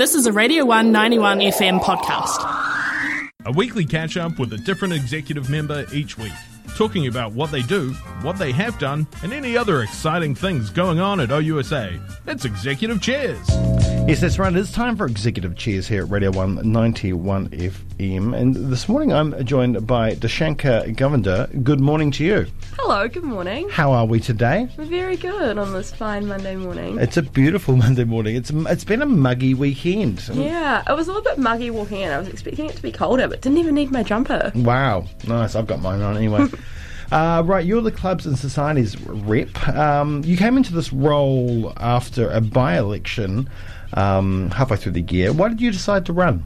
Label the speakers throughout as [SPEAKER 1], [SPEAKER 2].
[SPEAKER 1] This is a Radio 191 FM podcast.
[SPEAKER 2] A weekly catch up with a different executive member each week, talking about what they do, what they have done, and any other exciting things going on at OUSA. It's Executive Chairs.
[SPEAKER 3] Yes, that's right. It's time for Executive Cheers here at Radio 191 FM. And this morning I'm joined by Dashanka Govender. Good morning to you.
[SPEAKER 4] Hello, good morning.
[SPEAKER 3] How are we today?
[SPEAKER 4] We're very good on this fine Monday morning.
[SPEAKER 3] It's a beautiful Monday morning. It's it's been a muggy weekend.
[SPEAKER 4] yeah, it was a little bit muggy walking in. I was expecting it to be colder, but didn't even need my jumper.
[SPEAKER 3] Wow, nice. I've got mine on anyway. Uh, right, you're the clubs and societies rep. Um, you came into this role after a by election um, halfway through the year. Why did you decide to run?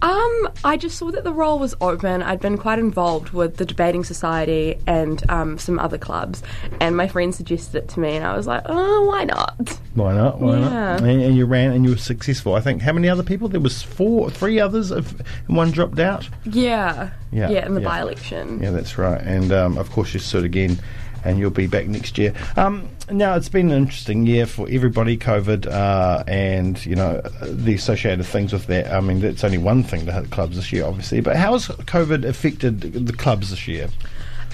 [SPEAKER 4] Um, I just saw that the role was open. I'd been quite involved with the debating society and um, some other clubs, and my friend suggested it to me, and I was like, oh, why not?
[SPEAKER 3] Why not? Why
[SPEAKER 4] Yeah.
[SPEAKER 3] not? And, and you ran and you were successful. I think how many other people? There was four, three others, if, and one dropped out.
[SPEAKER 4] Yeah,
[SPEAKER 3] Yeah,
[SPEAKER 4] yeah, in the
[SPEAKER 3] yeah.
[SPEAKER 4] by-election.
[SPEAKER 3] Yeah, that's right. And um, of course, you stood again, and you'll be back next year. Um, now, it's been an interesting year for everybody. COVID uh, and you know the associated things with that. I mean, that's only one thing to hit clubs this year, obviously. But how has COVID affected the clubs this year?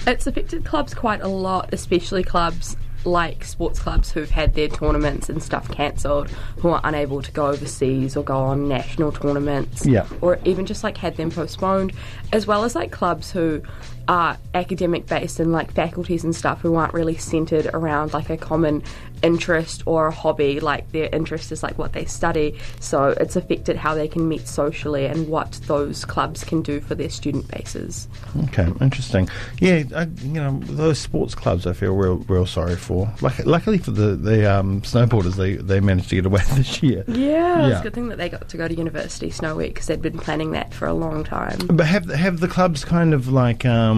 [SPEAKER 4] It's affected clubs quite a lot, especially clubs like sports clubs who've had their tournaments and stuff cancelled, who are unable to go overseas or go on national tournaments,
[SPEAKER 3] Yeah.
[SPEAKER 4] or even just like had them postponed, as well as like clubs who are academic based and like faculties and stuff who aren't really centered around like a common interest or a hobby like their interest is like what they study so it's affected how they can meet socially and what those clubs can do for their student bases
[SPEAKER 3] Okay, interesting. Yeah, I, you know those sports clubs, I feel real, real sorry for. Luck, luckily for the the um, snowboarders, they they managed to get away this year.
[SPEAKER 4] Yeah, it's a good thing that they got to go to university snow week because they'd been planning that for a long time.
[SPEAKER 3] But have have the clubs kind of like um,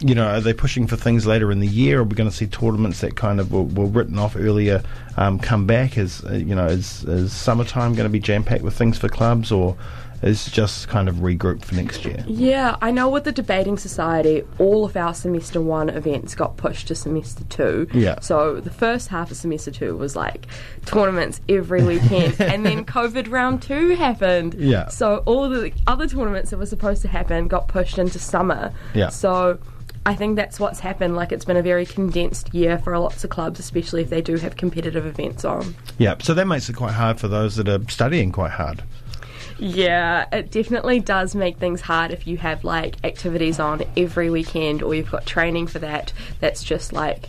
[SPEAKER 3] you know are they pushing for things later in the year? Are we going to see tournaments that kind of were, were written off earlier um, come back? Is uh, you know is is summertime going to be jam packed with things for clubs, or is just kind of regroup for next year?
[SPEAKER 4] Yeah, I know with the debating society, all of our semester one events got pushed to semester two.
[SPEAKER 3] Yeah.
[SPEAKER 4] So the first half of semester two was like tournaments every weekend, and then COVID round two happened.
[SPEAKER 3] Yeah.
[SPEAKER 4] So all the other tournaments that were supposed to happen got pushed into summer.
[SPEAKER 3] Yeah.
[SPEAKER 4] So. I think that's what's happened. Like, it's been a very condensed year for lots of clubs, especially if they do have competitive events on.
[SPEAKER 3] Yeah, so that makes it quite hard for those that are studying quite hard.
[SPEAKER 4] Yeah, it definitely does make things hard if you have like activities on every weekend or you've got training for that that's just like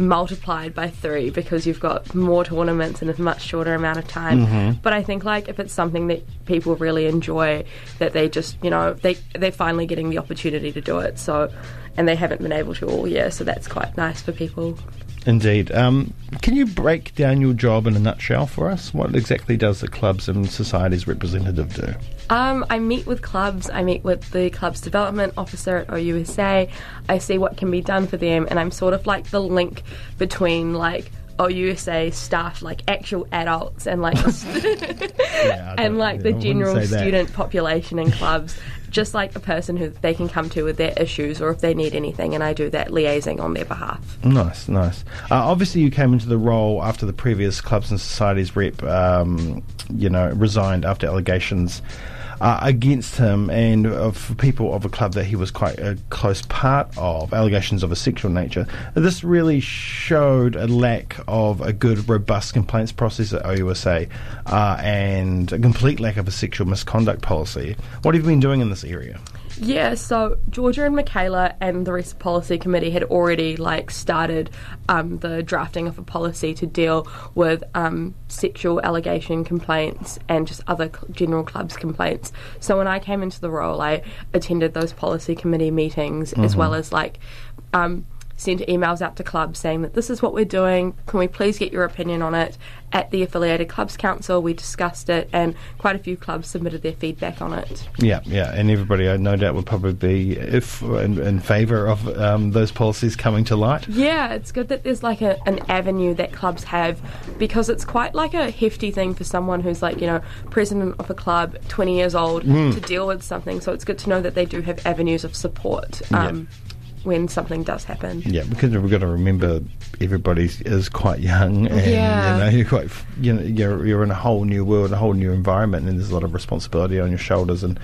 [SPEAKER 4] multiplied by three because you've got more tournaments in a much shorter amount of time. Mm-hmm. But I think like if it's something that people really enjoy that they just, you know, they they're finally getting the opportunity to do it. So and they haven't been able to all year, so that's quite nice for people.
[SPEAKER 3] Indeed. Um, can you break down your job in a nutshell for us? What exactly does the clubs and societies representative do?
[SPEAKER 4] Um, I meet with clubs. I meet with the club's development officer at OUSA. I see what can be done for them, and I'm sort of like the link between like OUSA staff, like actual adults, and like
[SPEAKER 3] Yeah,
[SPEAKER 4] and like
[SPEAKER 3] yeah,
[SPEAKER 4] the general student population in clubs. Just like a person who they can come to with their issues, or if they need anything, and I do that liaising on their behalf.
[SPEAKER 3] Nice, nice. Uh, obviously, you came into the role after the previous clubs and societies rep, um, you know, resigned after allegations uh, against him, and for people of a club that he was quite a close part of, allegations of a sexual nature. This really showed a lack of a good, robust complaints process at OUSA, uh, and a complete lack of a sexual misconduct policy. What have you been doing in this area?
[SPEAKER 4] Yeah, so Georgia and Michaela and the rest of policy committee had already like started um, the drafting of a policy to deal with um, sexual allegation complaints and just other cl- general clubs complaints. So when I came into the role, I attended those policy committee meetings as well as like. Um, sent emails out to clubs saying that this is what we're doing. Can we please get your opinion on it? At the affiliated clubs council, we discussed it, and quite a few clubs submitted their feedback on it.
[SPEAKER 3] Yeah, yeah, and everybody, I no doubt, would probably be if in, in favour of um, those policies coming to light.
[SPEAKER 4] Yeah, it's good that there's like a, an avenue that clubs have because it's quite like a hefty thing for someone who's like, you know, president of a club, 20 years old, to deal with something. So it's good to know that they do have avenues of support. Um, when something does happen.
[SPEAKER 3] Yeah, because we've got to remember everybody is quite young, and
[SPEAKER 4] Yeah.
[SPEAKER 3] you know you're quite you know you're you're in a whole new world, a whole new environment, and there's a lot of responsibility on your shoulders, and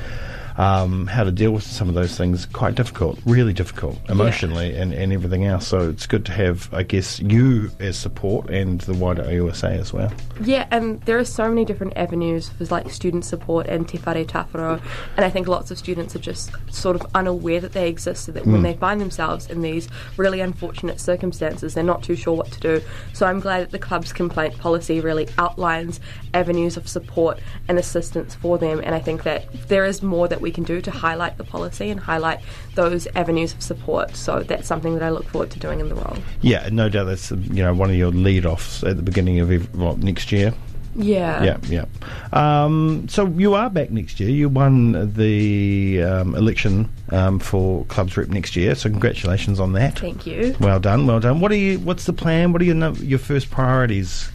[SPEAKER 3] um, how to deal with some of those things quite difficult, really difficult emotionally, and, and everything else. So it's good to have, I guess, you as support and the wider OUSA as well.
[SPEAKER 4] Yeah, and there are so many different avenues for like student support and Te Whare Tāwharau, and I think lots of students are just sort of unaware that they exist, so that when they find themselves in these really unfortunate circumstances, they're not too sure what to do. So I'm glad that the club's complaint policy really outlines avenues of support and assistance for them, and I think that there is more that we can do to highlight the policy and highlight those avenues of support. So that's something that I look forward to doing in the role.
[SPEAKER 3] Yeah, no doubt that's you know one of your lead offs at the beginning of ev- what next year.
[SPEAKER 4] Yeah.
[SPEAKER 3] Yeah, yeah. Um, so you are back next year. You won the um, election um, for clubs rep next year. So congratulations on that.
[SPEAKER 4] Thank you.
[SPEAKER 3] Well done, well done. What are you? What's the plan? What are your your first priorities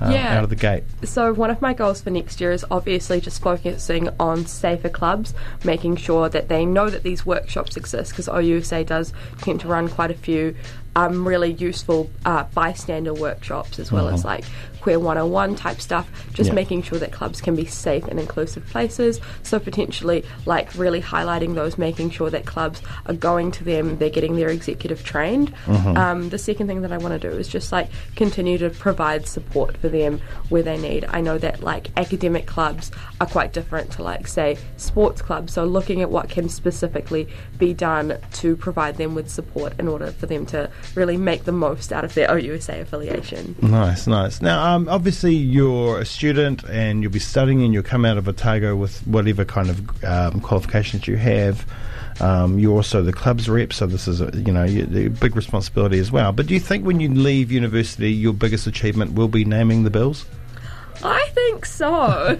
[SPEAKER 3] uh,
[SPEAKER 4] Yeah.
[SPEAKER 3] out of the gate?
[SPEAKER 4] So one of my goals for next year is obviously just focusing on safer clubs, making sure that they know that these workshops exist because OUSA does tend to run quite a few um, really useful uh, bystander workshops as well as like Queer 101 type stuff, just
[SPEAKER 3] Yeah.
[SPEAKER 4] making sure that clubs can be safe and inclusive places. So potentially like really highlighting those, making sure that clubs are going to them, they're getting their executive trained. Um, the second thing that I want to do is just like continue to provide support for them where they need. I know that like academic clubs are quite different to like say sports clubs. So looking at what can specifically be done to provide them with support in order for them to really make the most out of their OUSA affiliation.
[SPEAKER 3] Nice, nice. Now, um, obviously, you're a student and you'll be studying, and you'll come out of Otago with whatever kind of um, qualifications you have. Um, you're also the club's rep, so this is a you know a big responsibility as well. But do you think when you leave university, your biggest achievement will be naming the bills?
[SPEAKER 4] I think so.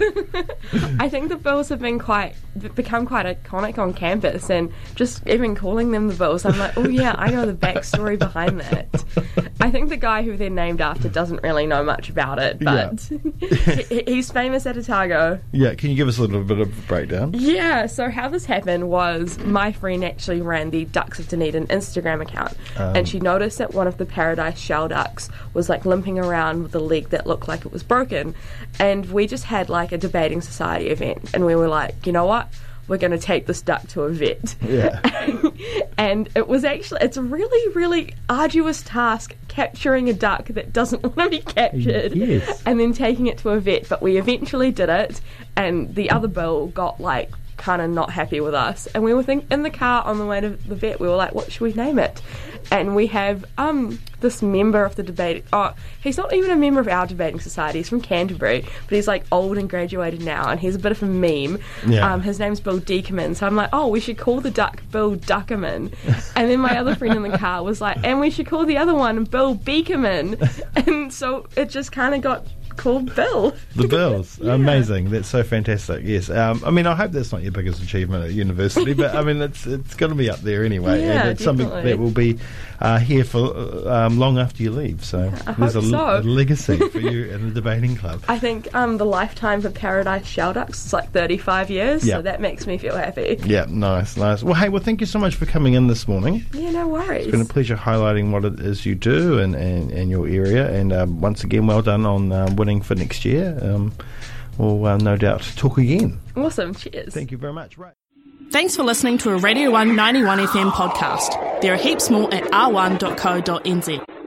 [SPEAKER 4] I think the Bills have been quite become quite iconic on campus, and just even calling them the Bills, I'm like, oh yeah, I know the backstory behind that. I think the guy who they're named after doesn't really know much about it, but he, he's famous at Otago.
[SPEAKER 3] Yeah, can you give us a little bit of a breakdown?
[SPEAKER 4] Yeah, so how this happened was my friend actually ran the Ducks of Dunedin Instagram account, and oh. she noticed that one of the Paradise Shelducks was like limping around with a leg that looked like it was broken. And we just had like a debating society event, and we were like, you know what? We're going to take this duck to a vet.
[SPEAKER 3] Yeah.
[SPEAKER 4] and it was actually, it's a really, really arduous task capturing a duck that doesn't want to be captured
[SPEAKER 3] Yes.
[SPEAKER 4] and then taking it to a vet. But we eventually did it, and the other bill got like kind of not happy with us. And we were think- in the car on the way to the vet. We were like, "What should we name it?" And we have um this member of the debate. Oh, he's not even a member of our debating society. He's from Canterbury, but he's like old and graduated now, and he's a bit of a meme.
[SPEAKER 3] Yeah.
[SPEAKER 4] Um, his name's Bill Deakerman. So I'm like, oh, we should call the duck Bill Duckerman. And then my other friend in the car was like, and we should call the other one Bill Beakerman. And so it just kind of got called Bill.
[SPEAKER 3] The bills, amazing. That's so fantastic. Yes, um, I mean, I hope that's not your biggest achievement at university, but I mean, it's it's going to be up there anyway,
[SPEAKER 4] Yeah,
[SPEAKER 3] and it's something
[SPEAKER 4] definitely.
[SPEAKER 3] that will be uh, here for uh, um, long after you leave. So there's a,
[SPEAKER 4] so.
[SPEAKER 3] a legacy for you in the debating club.
[SPEAKER 4] I think um, the lifetime for Paradise Shelducks is like 35 years,
[SPEAKER 3] Yeah.
[SPEAKER 4] so that makes me feel happy.
[SPEAKER 3] Yeah, nice, nice. Well, hey, well, thank you so much for coming in this morning.
[SPEAKER 4] Yeah, no worries.
[SPEAKER 3] It's been a pleasure highlighting what it is you do and, and, and your area. And um, once again, well done on um, winning for next year. Um, we'll uh, no doubt talk again.
[SPEAKER 4] awesome. Cheers.
[SPEAKER 3] Thank you very much. Right.
[SPEAKER 1] Thanks for listening to a Radio 191 FM podcast. There are heaps more at r1.co.nz.